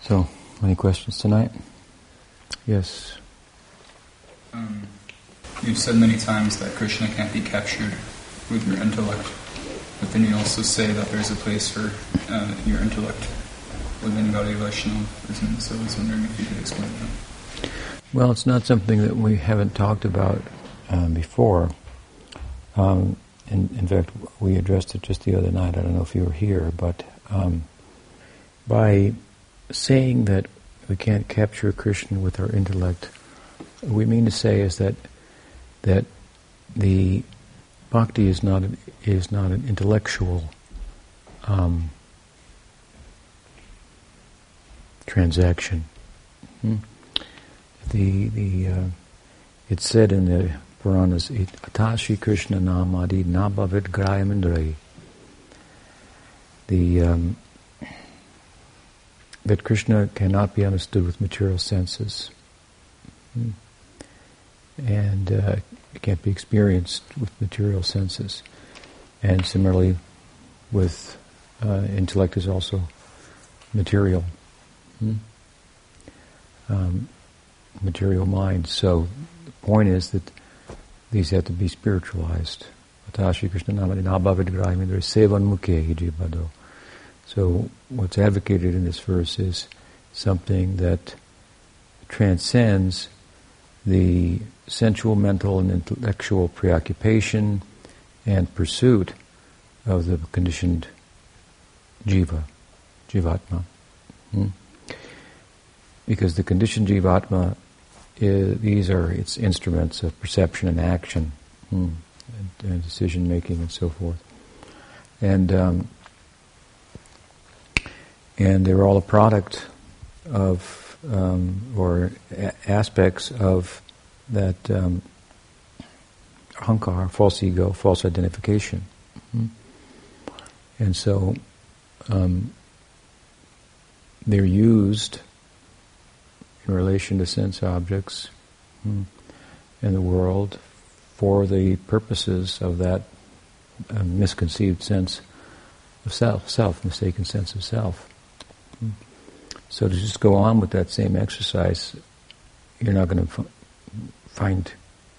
So, any questions tonight? Yes. Um, you've said many times that Krishna can't be captured with your intellect, but then you also say that there's a place for uh, your intellect within Gaudiya Vaishnavism. So I was wondering if you could explain that. Well, it's not something that we haven't talked about um, before. Um, in, in, fact, we addressed it just the other night. I don't know if you were here, but um, by saying that we can't capture a Krishna with our intellect, what we mean to say is that that the bhakti is not an, is not an intellectual um, transaction. Hmm? The the uh, it's said in the Puranas, Atashi Krishna Namadi Nabhavid Grayamindrai. The um, that Krishna cannot be understood with material senses. Hmm. And uh, it can't be experienced with material senses. And similarly, with uh, intellect is also material. Hmm? Um, material mind. So the point is that these have to be spiritualized. Atashi Krishna Namadi Sevan Mukhe Hijibado. So what's advocated in this verse is something that transcends the sensual, mental, and intellectual preoccupation and pursuit of the conditioned jiva, jivatma. Hmm? Because the conditioned jivatma, is, these are its instruments of perception and action, hmm? and, and decision making and so forth. And um, and they're all a product of um, or a- aspects of that um, ahankar, false ego, false identification. Mm-hmm. And so um, they're used in relation to sense objects mm, in the world for the purposes of that uh, misconceived sense of self, self, mistaken sense of self. So to just go on with that same exercise, you're not going to f- find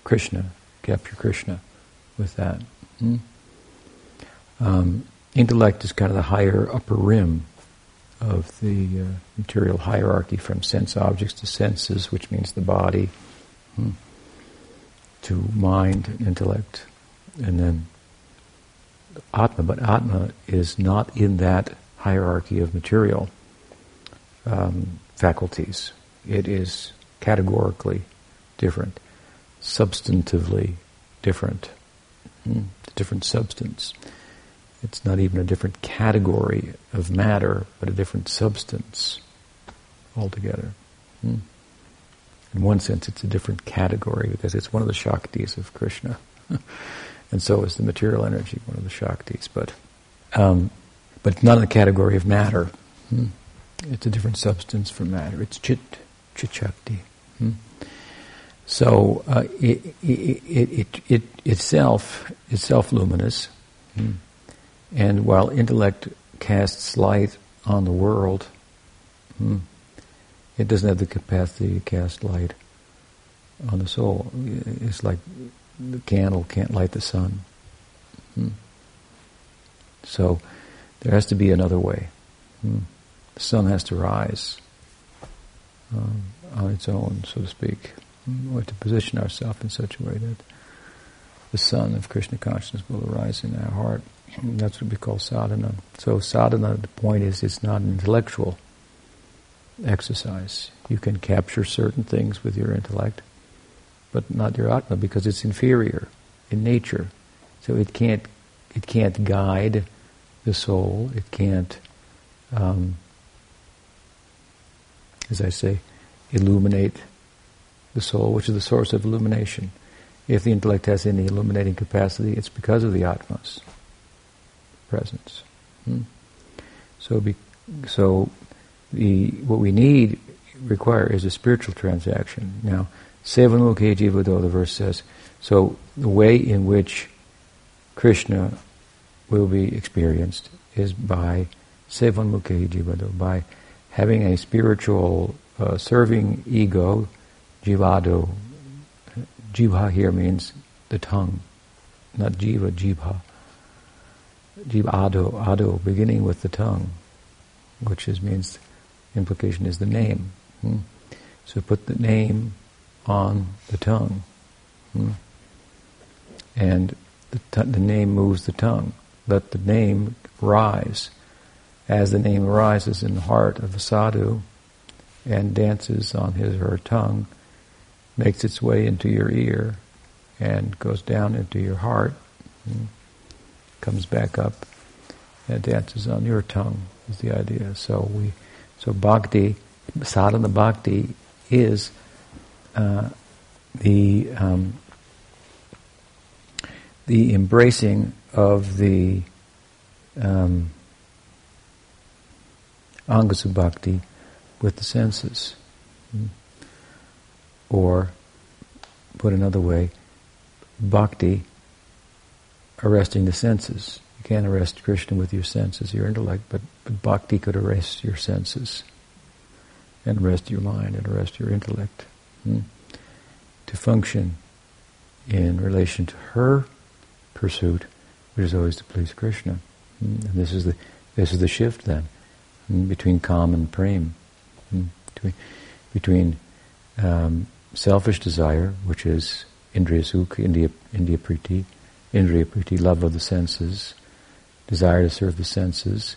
Krishna, capture Krishna with that. Hmm? Um, intellect is kind of the higher upper rim of the uh, material hierarchy from sense objects to senses, which means the body, hmm, to mind, intellect, and then Atma. But Atma is not in that hierarchy of material um, faculties. It is categorically different, substantively different, mm, different substance. It's not even a different category of matter, but a different substance altogether. Mm. In one sense, it's a different category because it's one of the Shaktis of Krishna. and so is the material energy, one of the Shaktis. But, um, but not in the category of matter. Mm. It's a different substance from matter. It's chit, chit. Hmm? So uh, it, it, it, it, itself is self-luminous. Hmm? And while intellect casts light on the world, hmm, it doesn't have the capacity to cast light on the soul. It's like the candle can't light the sun. Hmm. So there has to be another way. Hmm the sun has to rise um, on its own, so to speak. Have to position ourselves in such a way that the sun of Krishna consciousness will arise in our heart. And that's what we call sadhana. So sadhana, the point is, it's not an intellectual exercise. You can capture certain things with your intellect, but not your atma because it's inferior in nature. So it can't, it can't guide the soul. It can't um, as I say, illuminate the soul, which is the source of illumination. If the intellect has any illuminating capacity, it's because of the Atma's presence. Hmm? So, be, so the what we need require is a spiritual transaction. Now, Sevanmukhe Jivado, the verse says, so the way in which Krishna will be experienced is by Sevanmukhe Jivado, by having a spiritual uh, serving ego, jivado. Jiva here means the tongue, not jiva, jiva. Jivado, ado, beginning with the tongue, which is means implication is the name. Hmm? So put the name on the tongue. Hmm? And the, t- the name moves the tongue. Let the name rise. As the name arises in the heart of the sadhu and dances on his or her tongue, makes its way into your ear and goes down into your heart, hmm? comes back up and dances on your tongue is the idea. So we, so bhakti, sadhana bhakti is uh, the um, the embracing of the um, angas bhakti with the senses. Hmm. Or, put another way, bhakti arresting the senses. You can't arrest Krishna with your senses, your intellect, but, but bhakti could arrest your senses and arrest your mind and arrest your intellect hmm? to function in relation to her pursuit, which is always to please Krishna. Hmm? And this is the this is the shift then? Between kam and prem, hmm? between, um, selfish desire, which is indriya sukha, indriya, indriya priti, indriya priti, love of the senses, desire to serve the senses,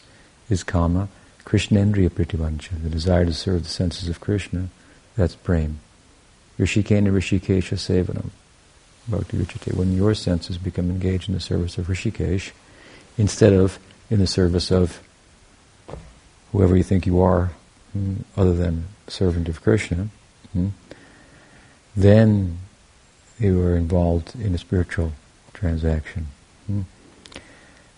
is kama. Krishna indriya pritivancha, the desire to serve the senses of Krishna, that's prem. Rishikena Rishikesha Sevanam. Bhakti Vichite. When your senses become engaged in the service of Rishikesh, instead of in the service of whoever you think you are, hmm, other than servant of Krishna, hmm, then you are involved in a spiritual transaction. Hmm.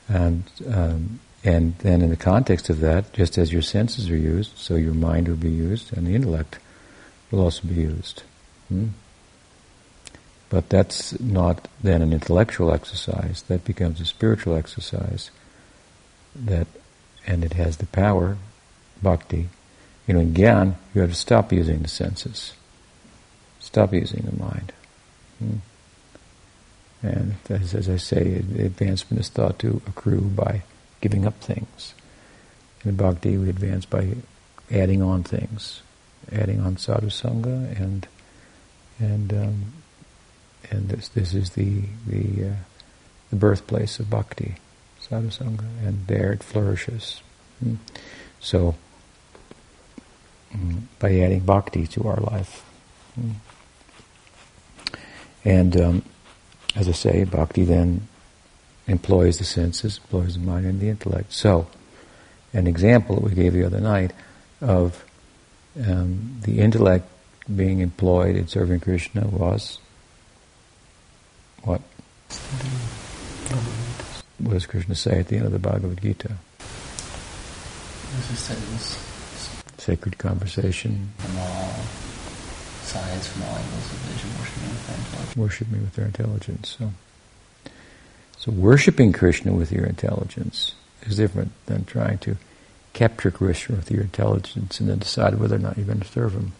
And um, and then in the context of that, just as your senses are used, so your mind will be used, and the intellect will also be used. But that's not then an intellectual exercise. That becomes a spiritual exercise. That, and it has the power, bhakti. You know, in gyan, you have to stop using the senses. Stop using the mind. Hmm? And as, as I say, advancement is thought to accrue by giving up things. In bhakti, we advance by adding on things, adding on sadhu sangha and and um, and this this is the the uh, the birthplace of bhakti, sadhusanga, and there it flourishes. Mm. So, mm, by adding bhakti to our life, mm. and um, as I say, bhakti then employs the senses, employs the mind and the intellect. So, an example that we gave the other night of um, the intellect being employed in serving Krishna was what? What does Krishna say at the end of the Bhagavad Gita? Sacred conversation. From all sides, from all angles of vision, worship me with their intelligence. Worship me with their intelligence. So, so worshiping Krishna with your intelligence is different than trying to capture Krishna with your intelligence and then decide whether or not you're going to serve him.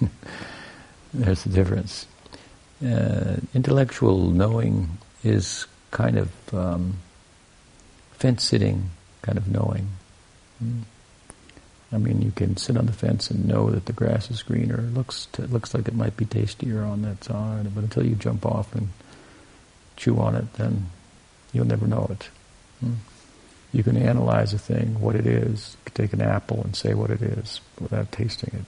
There's the difference. Uh, intellectual knowing is kind of um, fence sitting kind of knowing. Mm. I mean, you can sit on the fence and know that the grass is greener. It looks t- looks like it might be tastier on that side, but until you jump off and chew on it, then you'll never know it. Mm. You can analyze a thing, what it is. You can take an apple and say what it is without tasting it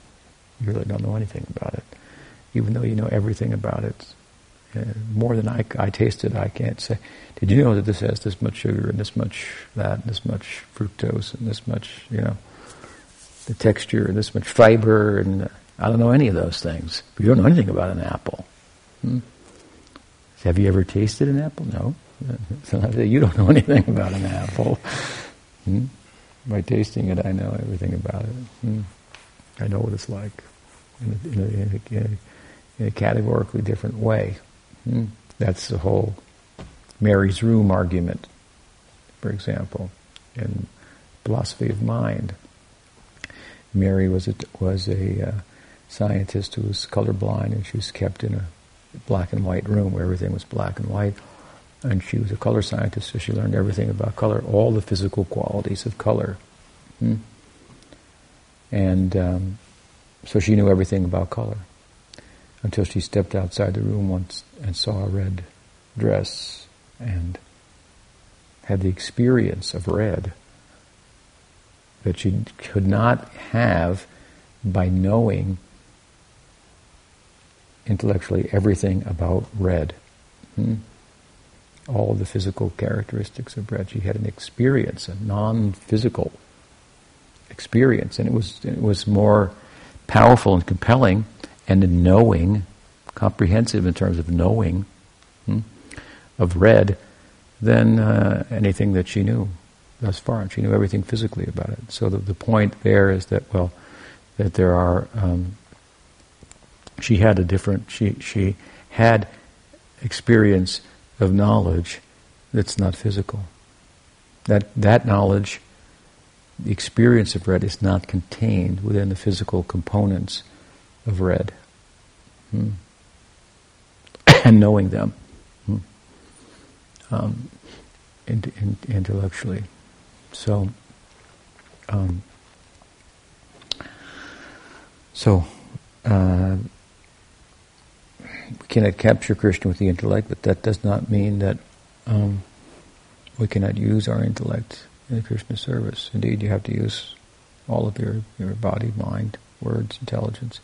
you really don't know anything about it, even though you know everything about it. Uh, more than I, I tasted, I can't say. Did you know that this has this much sugar and this much that, and this much fructose and this much, you know, the texture and this much fiber and uh, I don't know any of those things. But you don't know anything about an apple. Hmm? Have you ever tasted an apple? No. So you don't know anything about an apple. Hmm? By tasting it, I know everything about it. Hmm? I know what it's like in a, in a, in a, in a categorically different way. Hmm? That's the whole Mary's room argument, for example. in philosophy of mind. Mary was a, was a uh, scientist who was colorblind, and she was kept in a black and white room where everything was black and white. And she was a color scientist, so she learned everything about color, all the physical qualities of color. Hmm? And um, so she knew everything about color until she stepped outside the room once and saw a red dress and had the experience of red that she could not have by knowing intellectually everything about red. Hmm? All the physical characteristics of red. She had an experience, a non-physical experience, and it was it was more powerful and compelling and knowing, comprehensive in terms of knowing hmm, of red than uh, anything that she knew thus far. She knew everything physically about it. So the, the point there is that well, that there are um, she had a different, she, she had experience of knowledge that's not physical. That, that knowledge, the experience of red, is not contained within the physical components of red. Hmm. and knowing them hmm. um, in, in, intellectually. So, um, so uh, we cannot capture Krishna with the intellect, but that does not mean that um, we cannot use our intellect in Krishna service. Indeed, you have to use all of your, your body, mind, words, intelligence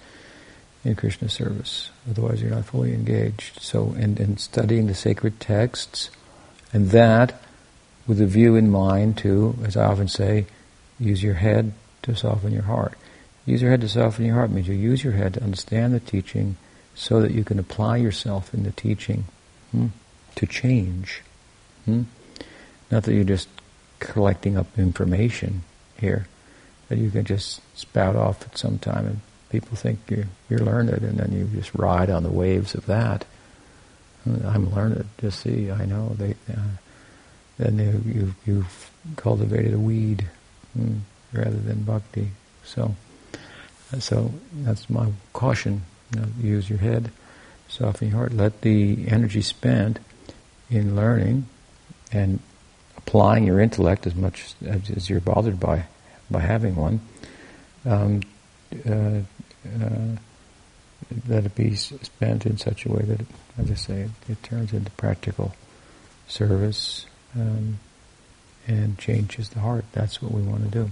in Krishna service. Otherwise, you're not fully engaged. So, in, in studying the sacred texts, and that with a view in mind to, as I often say, use your head to soften your heart. Use your head to soften your heart means you use your head to understand the teaching so that you can apply yourself in the teaching hmm, to change. Hmm? Not that you're just collecting up information here, that you can just spout off at some time and people think you're, you're learned and then you just ride on the waves of that. I'm learned. Just see, I know. They, uh, then you, you, you've cultivated a weed hmm, rather than bhakti. So, so that's my caution use your head, soften your heart. Let the energy spent in learning and applying your intellect as much as, as you're bothered by by having one. Um, uh, uh, let it be spent in such a way that, it, as I say, it, it turns into practical service um, and changes the heart. That's what we want to do.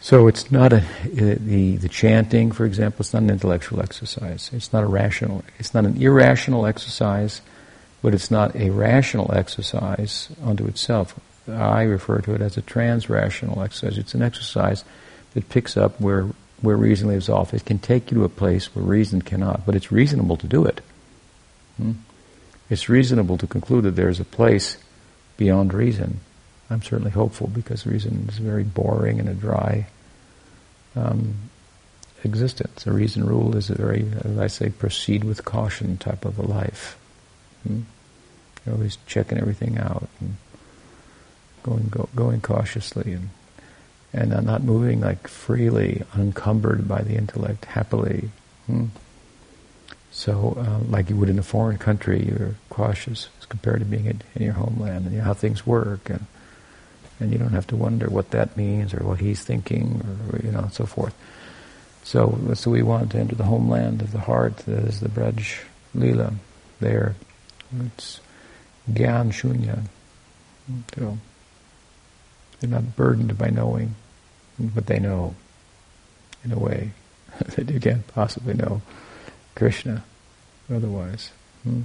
So it's not a the the chanting, for example. It's not an intellectual exercise. It's not a rational. It's not an irrational exercise, but it's not a rational exercise unto itself. I refer to it as a trans-rational exercise. It's an exercise that picks up where where reason leaves off. It can take you to a place where reason cannot, but it's reasonable to do it. Hmm? It's reasonable to conclude that there is a place beyond reason. I'm certainly hopeful because reason is very boring and a dry um, existence. A reason rule is a very, as I say, proceed with caution type of a life. Hmm? You're always checking everything out and going go, going cautiously and and not moving like freely, unencumbered by the intellect, happily. Hmm? So, uh, like you would in a foreign country, you're cautious as compared to being in, in your homeland and you know how things work and and you don't have to wonder what that means or what he's thinking or you know and so forth. So, so we want to enter the homeland of the heart. That is the Braj Lila. There, it's Gyan Shunya. So they're not burdened by knowing, but they know, in a way, that you can't possibly know Krishna otherwise. Hmm?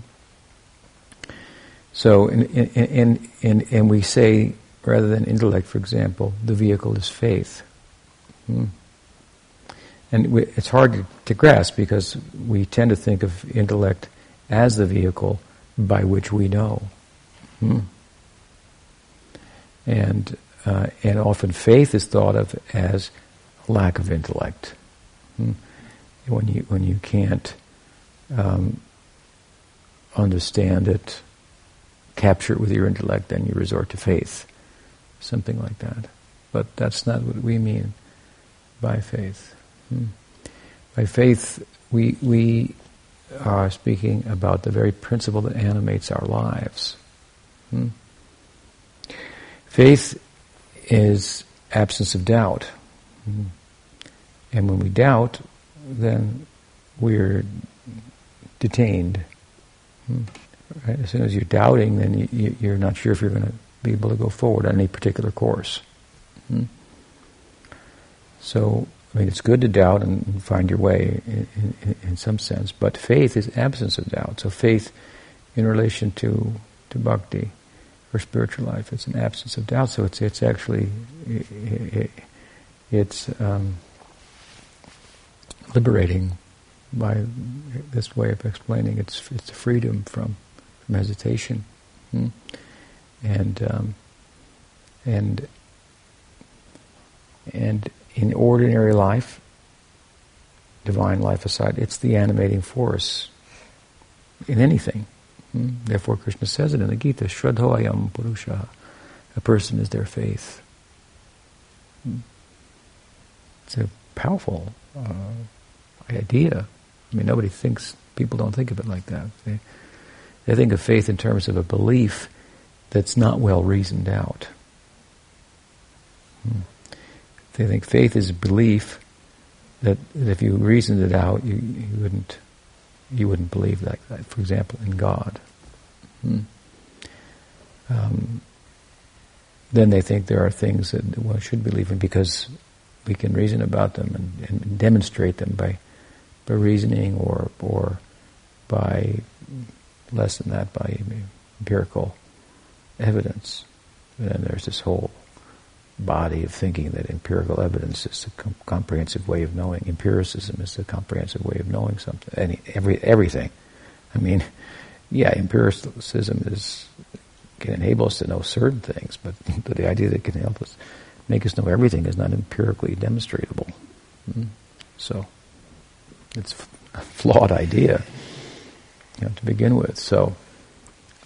So, and, and, and, and we say rather than intellect, for example, the vehicle is faith. Hmm. And we, it's hard to, to, grasp because we tend to think of intellect as the vehicle by which we know. Hmm. And, uh, and often faith is thought of as lack of intellect. Hmm. When, you, when you can't um, understand it, capture it with your intellect, then you resort to faith something like that. But that's not what we mean by faith. Hmm. By faith, we, we are speaking about the very principle that animates our lives. Hmm. Faith is absence of doubt. Hmm. And when we doubt, then we're detained. Hmm. Right? As soon as you're doubting, then you, you're not sure if you're going to be able to go forward on any particular course. Hmm. So, I mean, it's good to doubt and find your way in, in, in, some sense, but faith is absence of doubt. So, faith in relation to, to bhakti or spiritual life, it's an absence of doubt. So, it's, it's actually, it, it's um, liberating by this way of explaining. It's, it's freedom from, from hesitation. Hmm? And, um, and and in ordinary life, divine life aside, it's the animating force in anything. Therefore, Krishna says it in the Gita, Shraddhoayam Purusha. A person is their faith. Hmm? It's a powerful uh, idea. I mean, nobody thinks, people don't think of it like that. They, they think of faith in terms of a belief that's not well reasoned out. Hmm. They think faith is a belief that, that if you reasoned it out, you, you wouldn't you wouldn't believe that. For example, in God. Hmm. Um, then they think there are things that one should believe in because we can reason about them and, and demonstrate them by by reasoning or or by less than that by empirical evidence. And then there's this whole body of thinking that empirical evidence is a com- comprehensive way of knowing. Empiricism is a comprehensive way of knowing something. Any, every, everything. I mean, yeah, empiricism is can enable us to know certain things, but the idea that it can help us make us know everything is not empirically demonstrable. Mm. So it's a flawed idea, you know, to begin with. So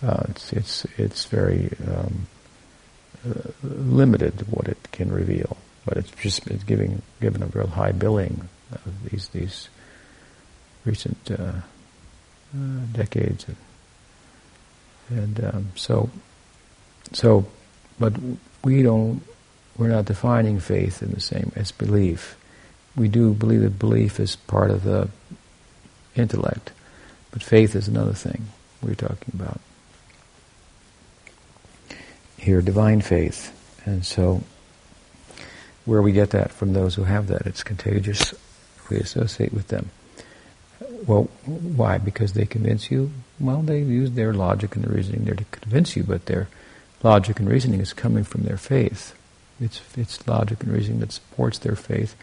uh, it's it's it's very um, limited what it can reveal, but it's just it's giving given a real high billing of these these recent uh, uh, decades, and, and um, so so, but we don't we're not defining faith in the same as belief. We do believe that belief is part of the intellect, but faith is another thing we're talking about here divine faith. And so, where we get that from those who have that, it's contagious if we associate with them. Well, why? Because they convince you? Well, they use their logic and their reasoning there to convince you, but their logic and reasoning is coming from their faith. It's, it's logic and reasoning that supports their faith.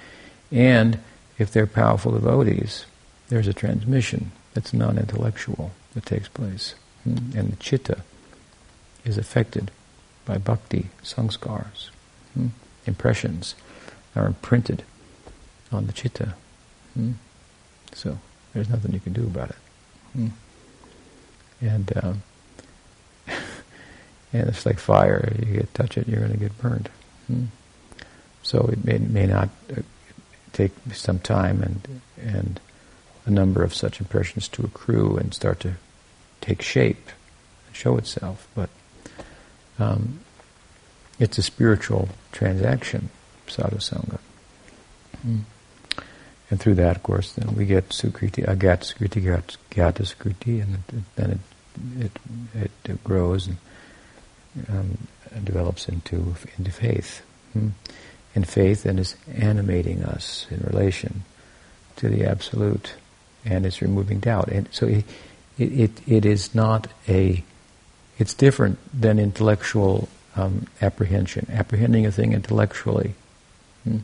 And if they're powerful devotees, there's a transmission that's non-intellectual that takes place. Hmm? And the chitta is affected by bhakti, sanskars, hmm? impressions are imprinted on the chitta. Hmm? So there's nothing you can do about it. Hmm? And um, and it's like fire. You get touch it, you're going to get burned. Hmm? So it may, may not uh, take some time and and a number of such impressions to accrue and start to take shape and show itself, but um, it's a spiritual transaction, sadhusanga. Mm. And through that, of course, then we get sukriti, agat sukriti, gata sukriti, and then it, it, it grows and, um, develops into into faith. Hmm? And faith then is animating us in relation to the absolute, and it's removing doubt. And so it, it, it is not a it's different than intellectual um, apprehension, apprehending a thing intellectually. Hmm?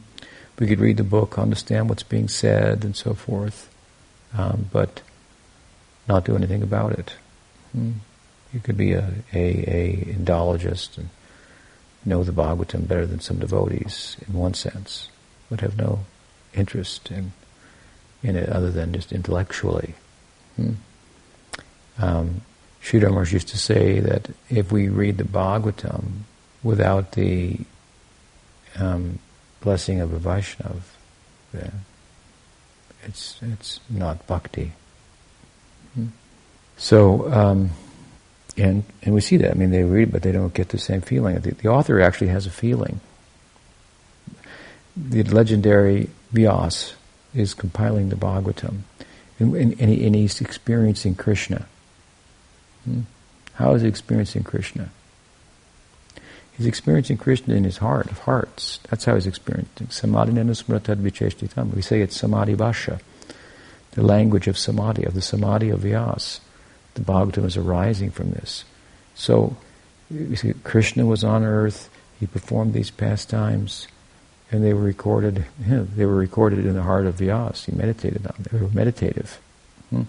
We could read the book, understand what's being said, and so forth, um, but not do anything about it. Hmm? You could be a, a, a Indologist and know the Bhagavatam better than some devotees in one sense, but have no interest in in it other than just intellectually. Hmm? Um, Sridhar Maharaj used to say that if we read the Bhagavatam without the um, blessing of a Vaishnav, it's it's not bhakti. Hmm. So, um, and and we see that. I mean, they read, but they don't get the same feeling. The, the author actually has a feeling. The legendary Vyas is compiling the Bhagavatam, and, and, and he's experiencing Krishna. Hmm? How is he experiencing Krishna? He's experiencing Krishna in his heart of hearts. That's how he's experiencing. Samadhi smratad vicheshtitam. We say it's Samadhi Bhasha, the language of Samadhi, of the Samadhi of Vyas. The Bhagavatam is arising from this. So, see, Krishna was on earth, he performed these pastimes, and they were recorded, you know, they were recorded in the heart of Vyas. He meditated on them. They were meditative. Hmm?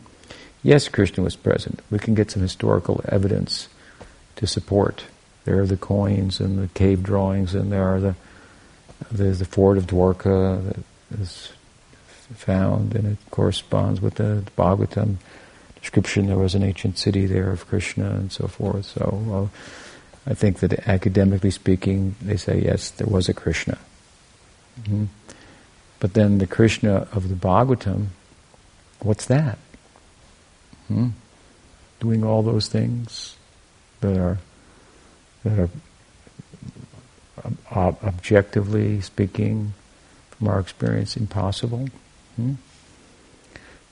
Yes, Krishna was present. We can get some historical evidence to support there are the coins and the cave drawings, and there are the there's the fort of Dwarka that is found, and it corresponds with the Bhagavatam description. There was an ancient city there of Krishna and so forth. So well, I think that academically speaking, they say yes, there was a Krishna. Mm-hmm. But then the Krishna of the Bhagavatam, what's that? Hmm? Doing all those things that are that are ob- objectively speaking, from our experience, impossible. Hmm?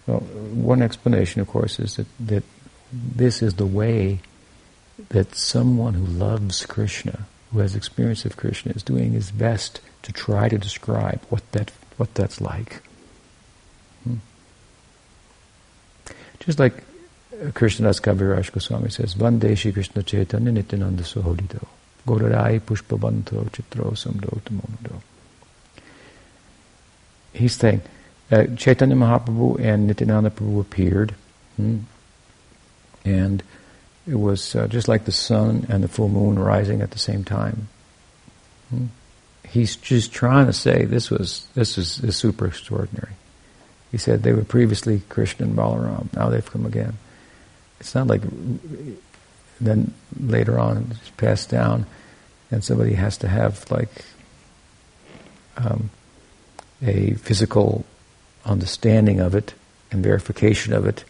Well, one explanation, of course, is that, that this is the way that someone who loves Krishna, who has experience of Krishna, is doing his best to try to describe what that what that's like. Hmm? Just like Krishnadas Kaviraj Goswami says, Vande Shri Krishna Chaitanya Nityananda Sohodito, Gorarai Pushpavanto Chitro Samdo Tamonodo. He's saying, uh, Chaitanya Mahaprabhu and Nityananda Prabhu appeared, hmm, and it was uh, just like the sun and the full moon rising at the same time. Hmm. He's just trying to say this was this is, is super extraordinary. He said they were previously Krishna and Balaram, now they've come again it's not like then later on it's passed down and somebody has to have like um, a physical understanding of it and verification of it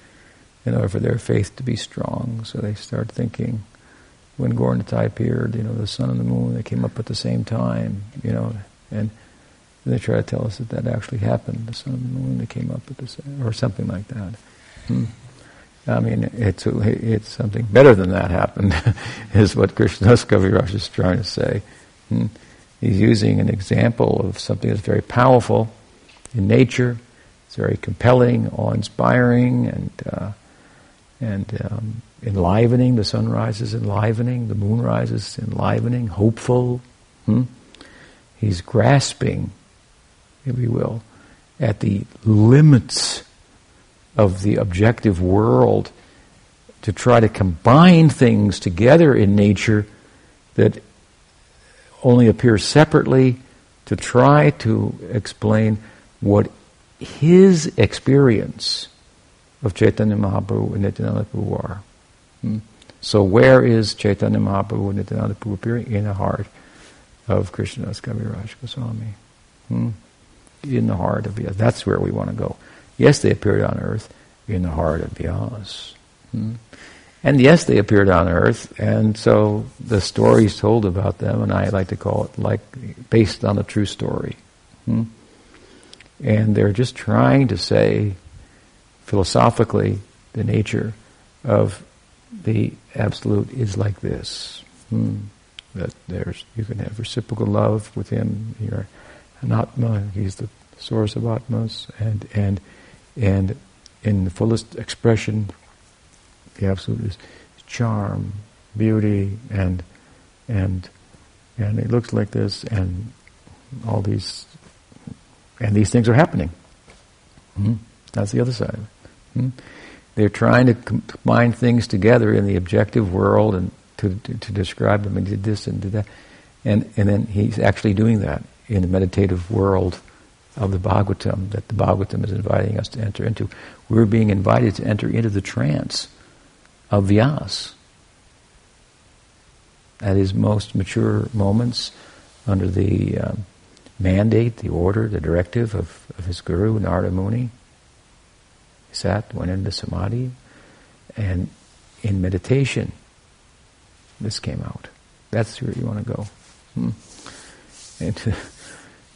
in order for their faith to be strong. So they start thinking, when Gaura appeared, you know, the sun and the moon, they came up at the same time, you know, and they try to tell us that that actually happened. The sun and the moon, they came up at the same, or something like that. Hmm. I mean, it's it's something better than that happened, is what Krishnadas Kaviraj is trying to say. Hmm. he's using an example of something that's very powerful in nature. It's very compelling, awe-inspiring, and uh, and um, enlivening. The sun rises enlivening. The moon rises enlivening, hopeful. Hmm? He's grasping, if you will, at the limits of the objective world to try to combine things together in nature that only appear separately to try to explain what his experience of Chaitanya Mahaprabhu and Nityananda Prabhu are. Hmm? So where is Chaitanya Mahaprabhu and Nityananda Prabhu appearing? In the heart of Krishnadas Kaviraj Goswami. Hmm? In the heart of it. That's where we want to go. Yes, they appeared on earth in the heart of Vyas. Hmm? And yes, they appeared on earth, and so the stories told about them, and I like to call it like based on a true story. Hmm? And they're just trying to say philosophically the nature of the absolute is like this. Hmm? That there's you can have reciprocal love with him. You're an atma. He's the source of atmas, and and and in the fullest expression, the absolute is charm, beauty, and and and it looks like this, and all these and these things are happening. Hmm? That's the other side. Hmm? They're trying to combine things together in the objective world and to, to, to describe them and did this and did that, and and then he's actually doing that in the meditative world of the Bhagavatam that the Bhagavatam is inviting us to enter into. We're being invited to enter into the trance of Vyas. at his most mature moments, under the um, mandate, the order, the directive of, of his guru, Narada Muni. He sat, went into samadhi, and in meditation, this came out. That's where you want to go. Hmm. Into,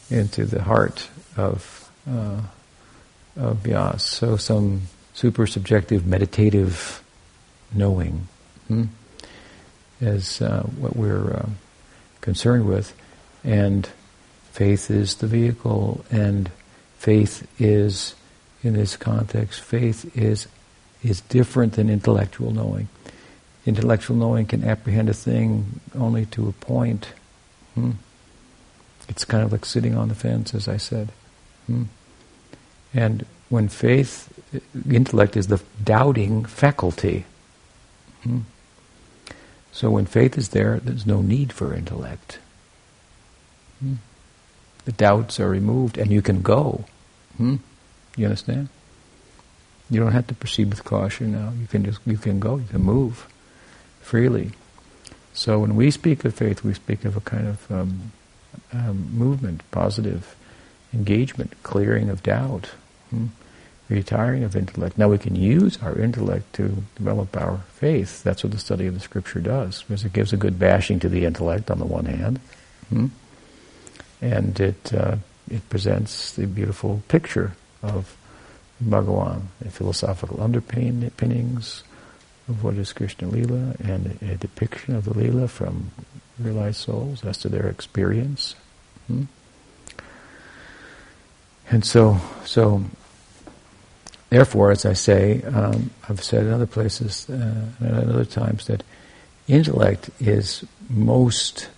into the heart of, uh, of Vyas. So some super subjective meditative knowing hmm, is uh, what we're uh, concerned with. And faith is the vehicle, and faith is, in this context, faith is, is different than intellectual knowing. Intellectual knowing can apprehend a thing only to a point. Hmm. It's kind of like sitting on the fence, as I said. Hmm. And when faith, intellect is the doubting faculty. Hmm. So when faith is there, there's no need for intellect. Hmm. The doubts are removed and you can go. Hmm? You understand? You don't have to proceed with caution now. You can just you can go, you can move freely. So when we speak of faith, we speak of a kind of um, um, movement, positive engagement, clearing of doubt, hmm? retiring of intellect. Now we can use our intellect to develop our faith. That's what the study of the scripture does, because it gives a good bashing to the intellect on the one hand, hmm? and it uh, it presents the beautiful picture of Bhagawan, the philosophical underpinnings of what is Krishna Lila, and a, a depiction of the Lila from realized souls as to their experience. Hmm? And so, so therefore, as I say, um, I've said in other places uh, and at other times that intellect is most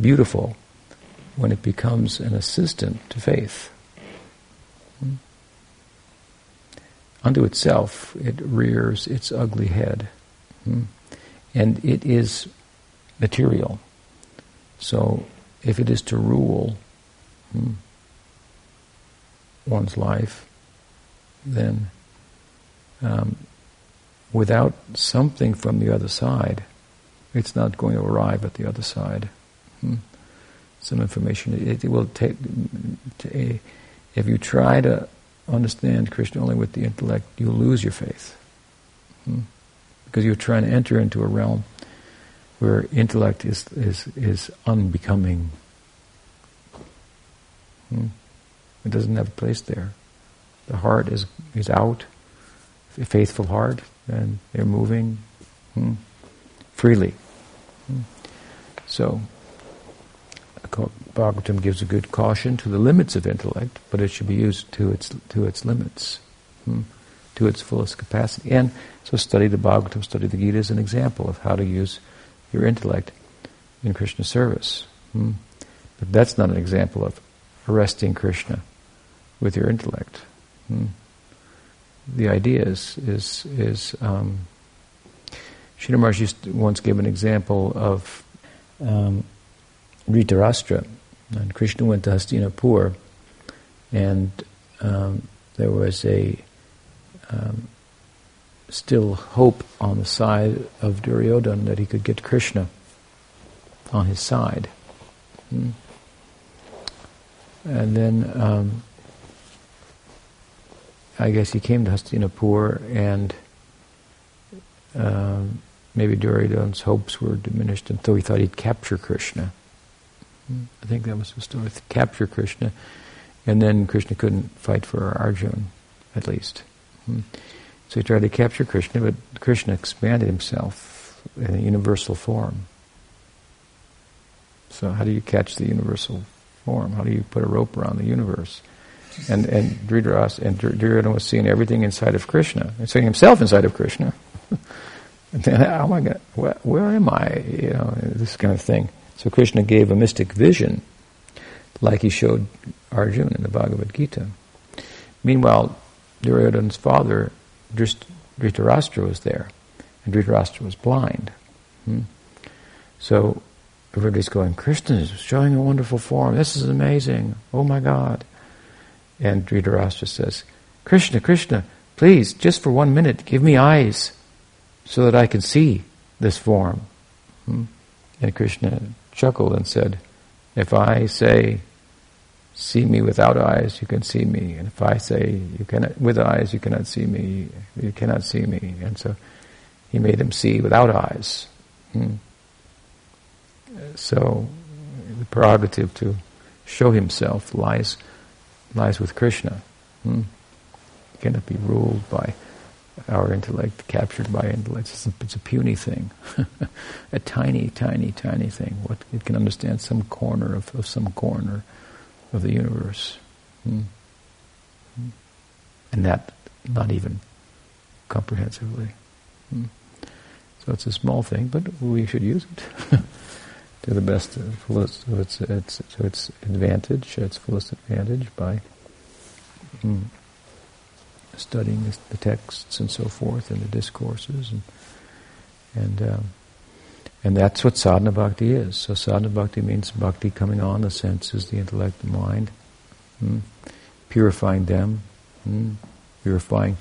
beautiful when it becomes an assistant to faith. Hmm? Unto itself, it rears its ugly head. Hmm? And it is material. So, if it is to rule hmm, one's life, then um, without something from the other side, it's not going to arrive at the other side. Hmm some information. It, it will take. If you try to understand Krishna only with the intellect, you'll lose your faith, hmm? because you're trying to enter into a realm where intellect is is is unbecoming. Hmm? It doesn't have a place there. The heart is is out, a faithful heart, and they're moving hmm, freely. Hmm? So Bhagavatam gives a good caution to the limits of intellect, but it should be used to its to its limits, hmm, to its fullest capacity. And so, study the Bhagavatam, study the Gita as an example of how to use your intellect in Krishna service. Hmm. But that's not an example of arresting Krishna with your intellect. Hmm. The idea is is is. Um, once gave an example of um, Dhritarashtra. And Krishna went to Hastinapur, and um, there was a um, still hope on the side of Duryodhana that he could get Krishna on his side. Hmm. And then um, I guess he came to Hastinapur and um, maybe Duryodhana's hopes were diminished until he thought he'd capture Krishna. I think that was the story. Capture Krishna, and then Krishna couldn't fight for Arjun, at least. Hmm. So he tried to capture Krishna, but Krishna expanded himself in a universal form. So how do you catch the universal form? How do you put a rope around the universe? And and and Duryodhana was seeing everything inside of Krishna, and seeing himself inside of Krishna. and then, oh my God, where, where am I? You know, this kind of thing. So Krishna gave a mystic vision, like he showed Arjuna in the Bhagavad Gita. Meanwhile, Duryodhana's father, Dhritarashtra, was there, and Dhritarashtra was blind. Hmm? So everybody's going, Krishna is showing a wonderful form. This is amazing. Oh my God. And Dhritarashtra says, Krishna, Krishna, please, just for one minute, give me eyes so that I can see this form. Hmm? And Krishna chuckled and said, If I say, see me without eyes, you can see me. And if I say, you cannot, with eyes, you cannot see me, you cannot see me. And so he made him see without eyes. Hmm. So the prerogative to show himself lies lies with Krishna. Hmm. Cannot be ruled by our intellect, captured by intellect. It's a, it's a puny thing, a tiny, tiny, tiny thing. What it can understand some corner of, of some corner of the universe, hmm. Hmm. and that not even comprehensively. Hmm. So it's a small thing, but we should use it to the best of its, its, to its advantage, its fullest advantage by mm, studying the, texts and so forth and the discourses and and um, and that's what sadhana bhakti is. So sadhana bhakti means bhakti coming on the senses, the intellect, the mind, mm, purifying them, mm, purifying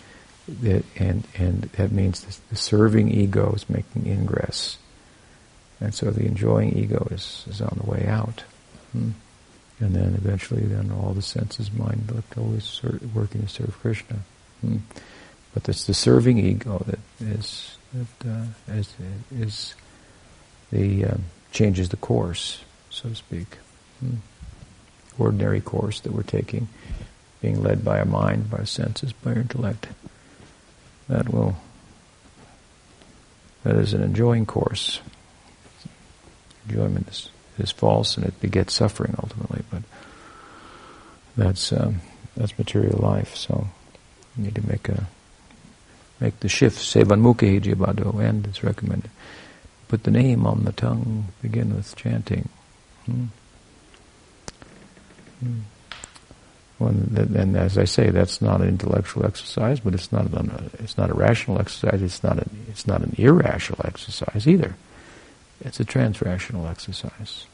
that, and and that means the serving ego is making ingress and so the enjoying ego is, is on the way out. Hmm? And then eventually then all the senses, mind, look, always working to serve Krishna. Hmm? But it's the serving ego that is that uh, is, is the um, changes the course, so to speak. Hmm? Ordinary course that we're taking, being led by our mind, by our senses, by our intellect. That will that is an enjoying course enjoyment is, is false and it begets suffering ultimately. But that's um, that's material life. So you need to make a make the shift. Sevanmukhi jibado, and it's recommended. Put the name on the tongue. Begin with chanting. Hmm. Hmm. and as I say, that's not an intellectual exercise, but it's not an, it's not a rational exercise. It's not a, it's not an irrational exercise either. It's a transrational exercise.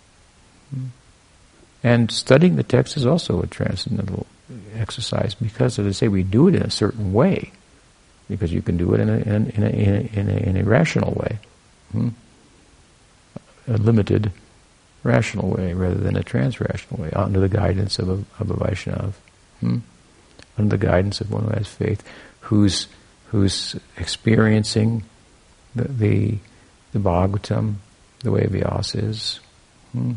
And studying the text is also a transcendental exercise because, as I say, we do it in a certain way. Because you can do it in a, in in a, in a, in a rational way. Hmm? A limited rational way rather than a transrational way, under the guidance of a, of a Vaishnava. Hmm? Under the guidance of one who has faith, who's, who's experiencing the, the, the Bhagavatam the way Vyas is. Hmm.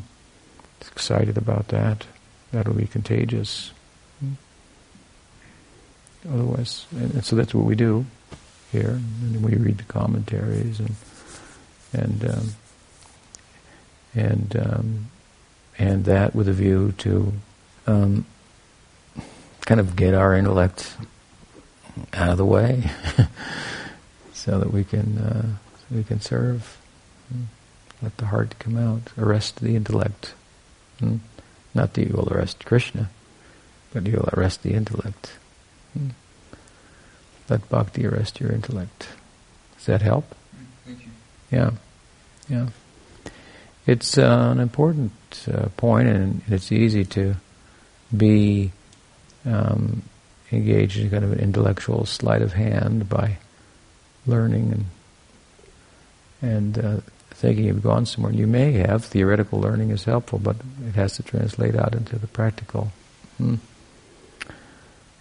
Excited about that. That'll be contagious. Hmm. Otherwise, and, and, so that's what we do here. And we read the commentaries and and um, and um, and that with a view to um, kind of get our intellect out of the way, so that we can uh, we can serve. Let the heart come out. Arrest the intellect. Hmm? Not that you will arrest Krishna, but you will arrest the intellect. Hmm? Let bhakti arrest your intellect. Does that help? Thank you. Yeah, yeah. It's uh, an important uh, point, and it's easy to be um, engaged in kind of an intellectual sleight of hand by learning and and uh, thinking you've gone somewhere. And you may have theoretical learning is helpful, but it has to translate out into the practical, hmm?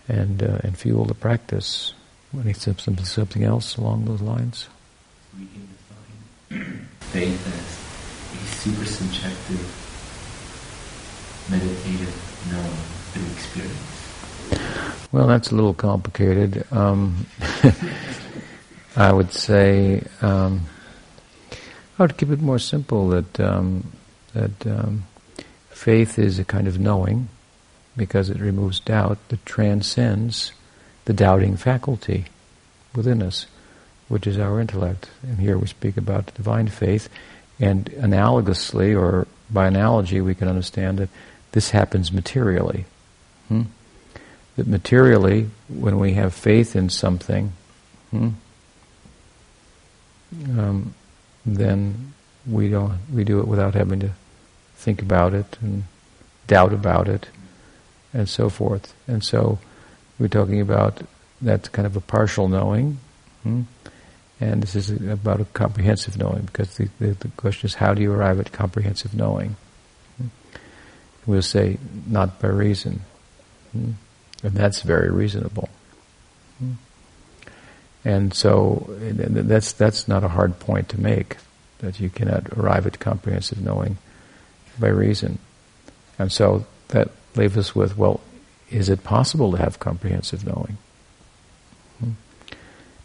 and uh, and fuel the practice. Any something something else along those lines? We can define faith as a super subjective, meditative knowing through experience. Well, that's a little complicated. Um, I would say. Um, Would keep it more simple that um, that um, faith is a kind of knowing because it removes doubt that transcends the doubting faculty within us, which is our intellect. And here we speak about divine faith, and analogously, or by analogy, we can understand that this happens materially. Hmm? That materially, when we have faith in something, hmm, um, then we don't we do it without having to think about it and doubt about it and so forth. And so we're talking about that's kind of a partial knowing. Hmm? And this is about a comprehensive knowing, because the, the, the question is, how do you arrive at comprehensive knowing? Hmm? We'll say, not by reason. Hmm? And that's very reasonable. And so that's that's not a hard point to make that you cannot arrive at comprehensive knowing by reason. And so that leaves us with well, is it possible to have comprehensive knowing? Hmm.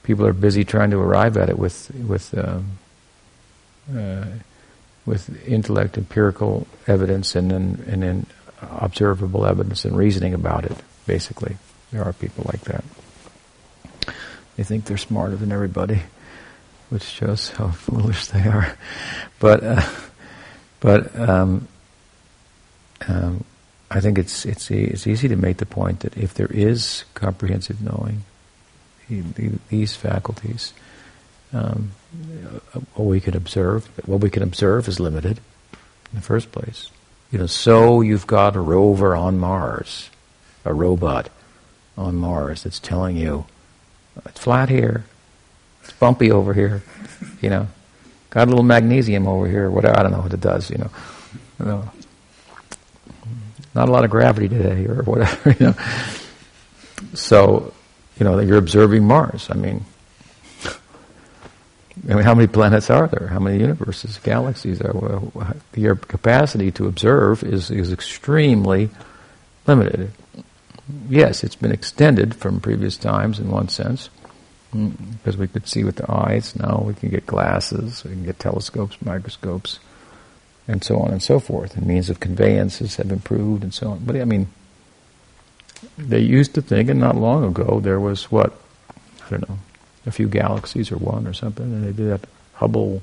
People are busy trying to arrive at it with with um, uh, with intellect, empirical evidence, and then and then observable evidence and reasoning about it. Basically, there are people like that. They think they're smarter than everybody, which shows how foolish they are. But uh, but um, um, I think it's it's it's easy to make the point that if there is comprehensive knowing, these faculties, um, what we can observe, what we can observe is limited in the first place. You know, so you've got a rover on Mars, a robot on Mars that's telling you it's flat here. It's bumpy over here. You know, got a little magnesium over here. Whatever. I don't know what it does. You know, you know not a lot of gravity today, or whatever. You know. So, you know, you're observing Mars. I mean, I mean, how many planets are there? How many universes, galaxies are? Your capacity to observe is is extremely limited yes, it's been extended from previous times in one sense, because we could see with the eyes. Now we can get glasses, we can get telescopes, microscopes, and so on and so forth. And means of conveyances have improved and so on. But I mean, they used to think, and not long ago, there was what I don't know, a few galaxies or one or something, and they did that Hubble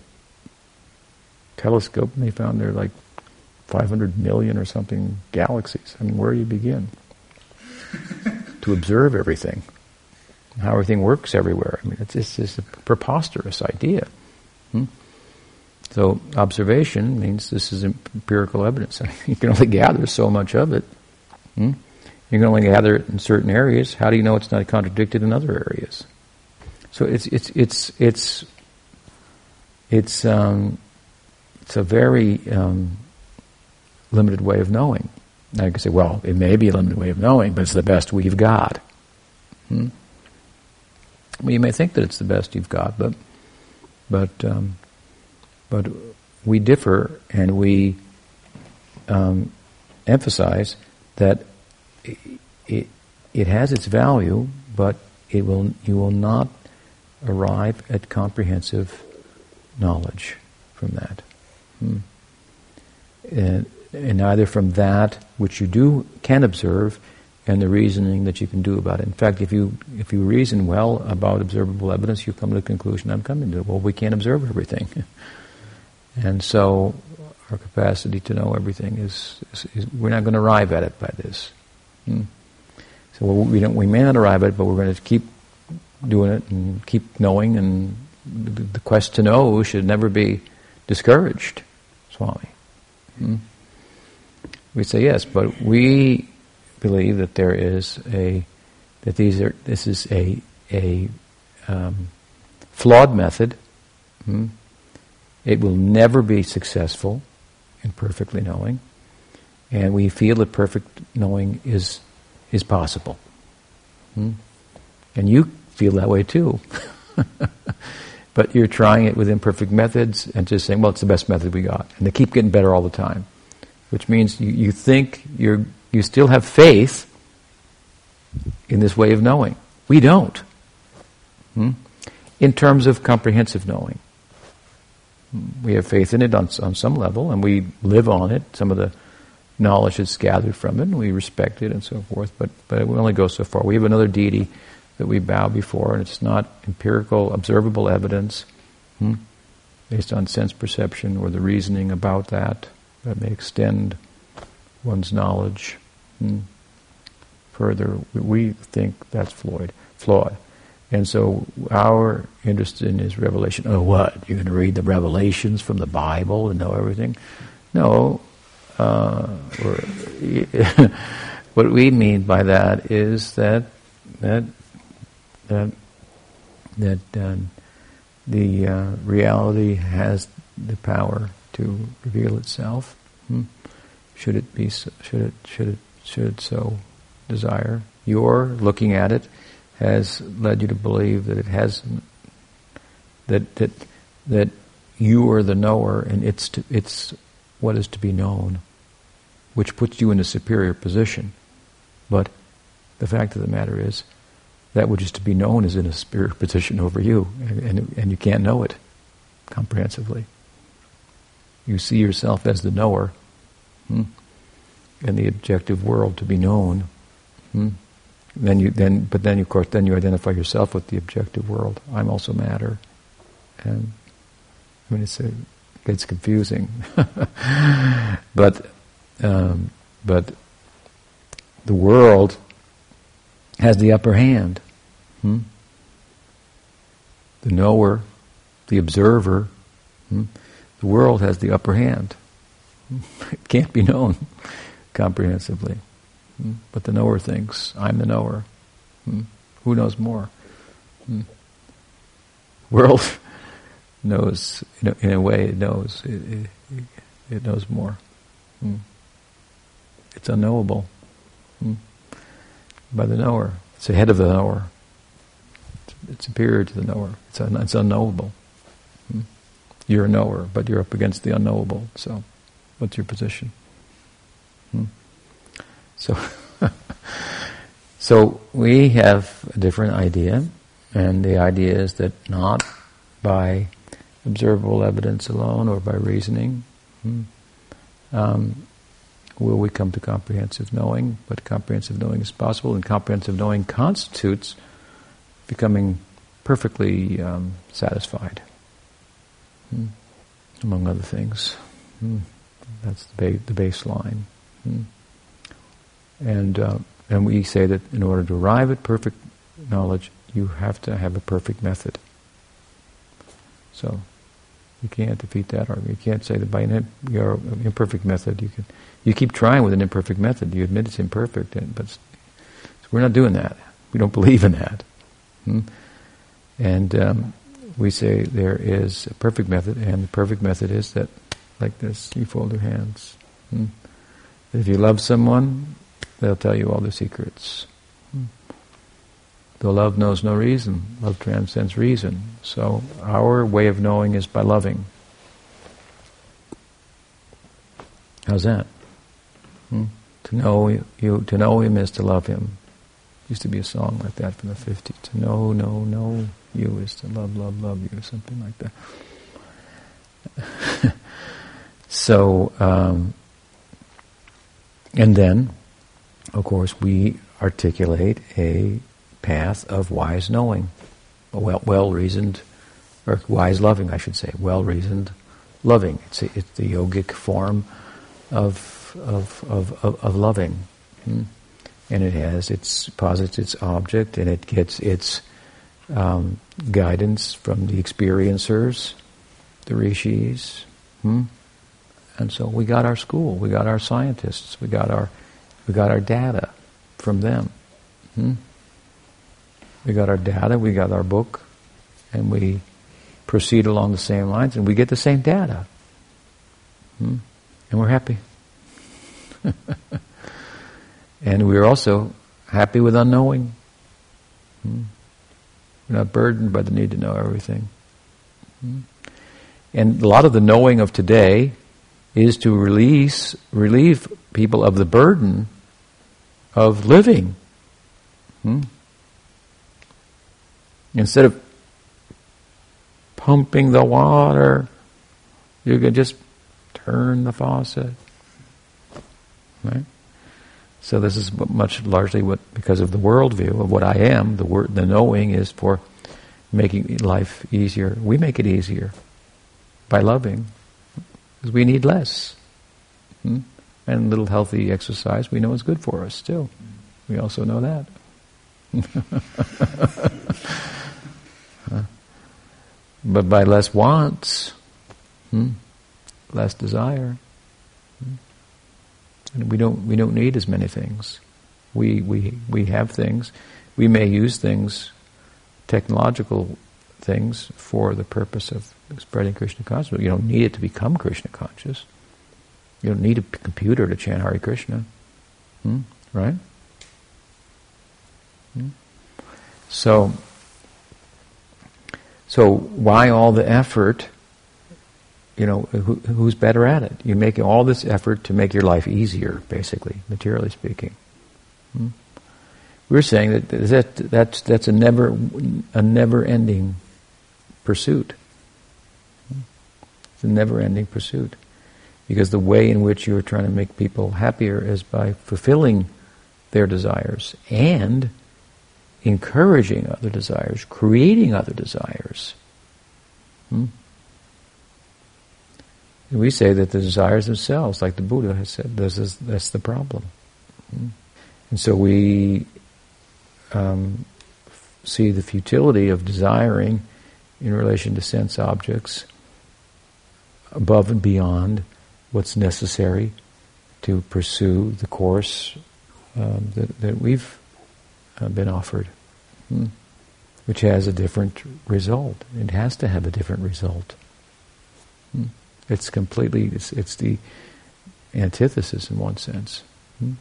telescope, and they found there like 500 million or something galaxies. I mean, where do you begin? To observe everything, how everything works everywhere. I mean, it's, it's a preposterous idea. Hmm? So observation means this is empirical evidence. you can only gather so much of it. Hmm? You can only gather it in certain areas. How do you know it's not contradicted in other areas? So it's it's it's it's it's um, it's a very um, limited way of knowing. Now you can say, well, it may be a limited way of knowing, but it's the best we've got. Hmm? Well, you may think that it's the best you've got, but but um, but we differ, and we um, emphasize that it, it, it has its value, but it will you will not arrive at comprehensive knowledge from that. Hmm. And and either from that which you do can observe and the reasoning that you can do about it. In fact, if you if you reason well about observable evidence, you come to the conclusion I'm coming to. Well, we can't observe everything, and so our capacity to know everything is, is, is we're not going to arrive at it by this. Hmm. So we don't we may not arrive at it, but we're going to keep doing it and keep knowing, and the, the quest to know should never be discouraged, Swami. Hmm we say yes, but we believe that there is a that these are this is a a um, flawed method. Hmm? It will never be successful in perfectly knowing, and we feel that perfect knowing is is possible. Hmm? And you feel that way too. but you're trying it with imperfect methods and just saying, well, it's the best method we got. And they keep getting better all the time which means you, you think you're, you still have faith in this way of knowing. We don't. Hmm? In terms of comprehensive knowing. We have faith in it on, on some level, and we live on it. Some of the knowledge is gathered from it, and we respect it and so forth, but, but it only go so far. We have another deity that we bow before, and it's not empirical, observable evidence hmm, based on sense perception or the reasoning about that that may extend one's knowledge hmm, further. We think that's flawed. flawed. And so our interest in is revelation. Oh, what? You're going to read the revelations from the Bible and know everything? No. Uh, what we mean by that is that that that that um, the uh, reality has the power to reveal itself. Hmm? Should it be? So, should it? Should it? Should it so desire? Your looking at it has led you to believe that it has that that that you are the knower and it's to, it's what is to be known, which puts you in a superior position. But the fact of the matter is, that which is to be known is in a superior position over you, and, and, and you can't know it comprehensively. You see yourself as the knower, hmm? and the objective world to be known. Hmm? Then you then, but then of course, then you identify yourself with the objective world. I'm also matter, and I mean it's a, it's confusing, but um, but the world has the upper hand. Hmm? The knower, the observer, hmm? The world has the upper hand. It can't be known comprehensively. Hmm? But the knower thinks, I'm the knower. Hmm? Who knows more? Hmm? World knows, in a, way, it knows. It, it, it knows more. It's unknowable by the knower. It's ahead of the knower. It's superior to the knower. It's, un, it's unknowable. You're a knower, but you're up against the unknowable. So, what's your position? Hmm? So, so we have a different idea, and the idea is that not by observable evidence alone or by reasoning hmm, um, will we come to comprehensive knowing, but comprehensive knowing is possible, and comprehensive knowing constitutes becoming perfectly um, satisfied, hmm, among other things. Hmm. That's the, ba- the baseline. Hmm. And, uh, and we say that in order to arrive at perfect knowledge, you have to have a perfect method. So you can't defeat that argument. You can't say that by an your imperfect method you can. You keep trying with an imperfect method. You admit it's imperfect, and, but we're not doing that. We don't believe in that. Hmm? And um, we say there is a perfect method, and the perfect method is that, like this, you fold your hands. Hmm? If you love someone, they'll tell you all the secrets. Hmm? Though love knows no reason, love transcends reason. So our way of knowing is by loving. How's that? Hmm? To know you, to know him is to love him. Used to be a song like that from the 50s. To know, know, know you is to love, love, love you, something like that. so, um, and then, of course, we articulate a path of wise knowing, well, well reasoned, or wise loving, I should say, well reasoned loving. It's, a, it's the yogic form of, of, of, of, of loving. Hmm? And it has its posits its object, and it gets its um, guidance from the experiencers, the rishis. Hmm? And so we got our school, we got our scientists, we got our, we got our data from them. Hmm? We got our data, we got our book, and we proceed along the same lines, and we get the same data. Hmm? And we're happy. and we're also happy with unknowing. Hmm? We're not burdened by the need to know everything. Hmm? And a lot of the knowing of today is to release, relieve people of the burden of living. Hmm? Instead of pumping the water, you can just turn the faucet. Right? So this is much largely what, because of the worldview of what I am, the word, the knowing is for making life easier. We make it easier by loving, because we need less. Hmm? And a little healthy exercise we know is good for us too. We also know that. But by less wants, hmm, less desire. Hmm, and we don't we don't need as many things. We we we have things. We may use things, technological things for the purpose of spreading Krishna consciousness. You don't need it to become Krishna conscious. You don't need a computer to chant Hare Krishna. Hmm? Right? Hmm? So, so why all the effort? You know, who, who's better at it? You're making all this effort to make your life easier, basically, materially speaking. Hmm? We're saying that, that that's, that's a never, a never-ending pursuit. It's a never-ending pursuit. Because the way in which you're trying to make people happier is by fulfilling their desires and encouraging other desires, creating other desires. Hmm? We say that the desires themselves, like the Buddha has said, this is, that's the problem. And so we um, see the futility of desiring in relation to sense objects above and beyond what's necessary to pursue the course um, that, that, we've uh, been offered, hmm? which has a different result. It has to have a different result. Hmm? It's completely, it's, it's, the antithesis in one sense. Hmm?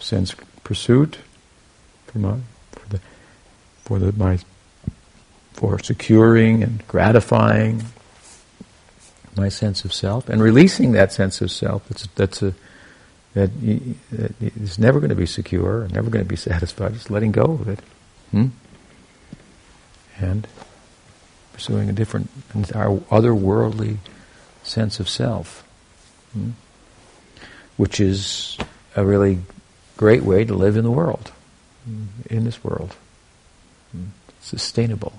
Sense pursuit for my, for the, for the, my, for securing and gratifying my sense of self and releasing that sense of self. That's that's a that, that is never going to be secure, never going to be satisfied. Just letting go of it, hmm? and pursuing a different, otherworldly sense of self, hmm? which is a really great way to live in the world, hmm, in this world, hmm? sustainable.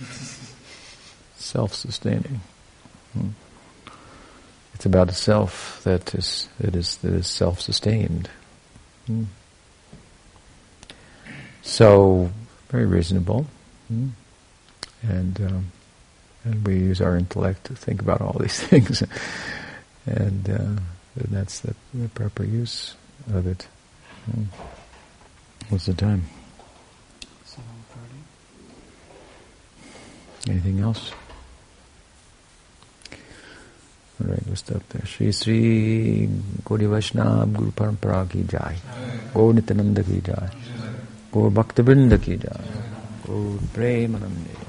self-sustaining. Hmm. It's about a self that is that is that is self-sustained. Hmm. So very reasonable, and um, and we use our intellect to think about all these things, and, uh, that's the, the, proper use of it. What's the time? 7.30. Anything else? Alright, we'll stop there. Shri Sri Gaudiya Vaishnava Guru Parampara ki jai. Gaur Nityananda ki jai. Gaur Bhaktivinoda ki jai. Gaur Premanande.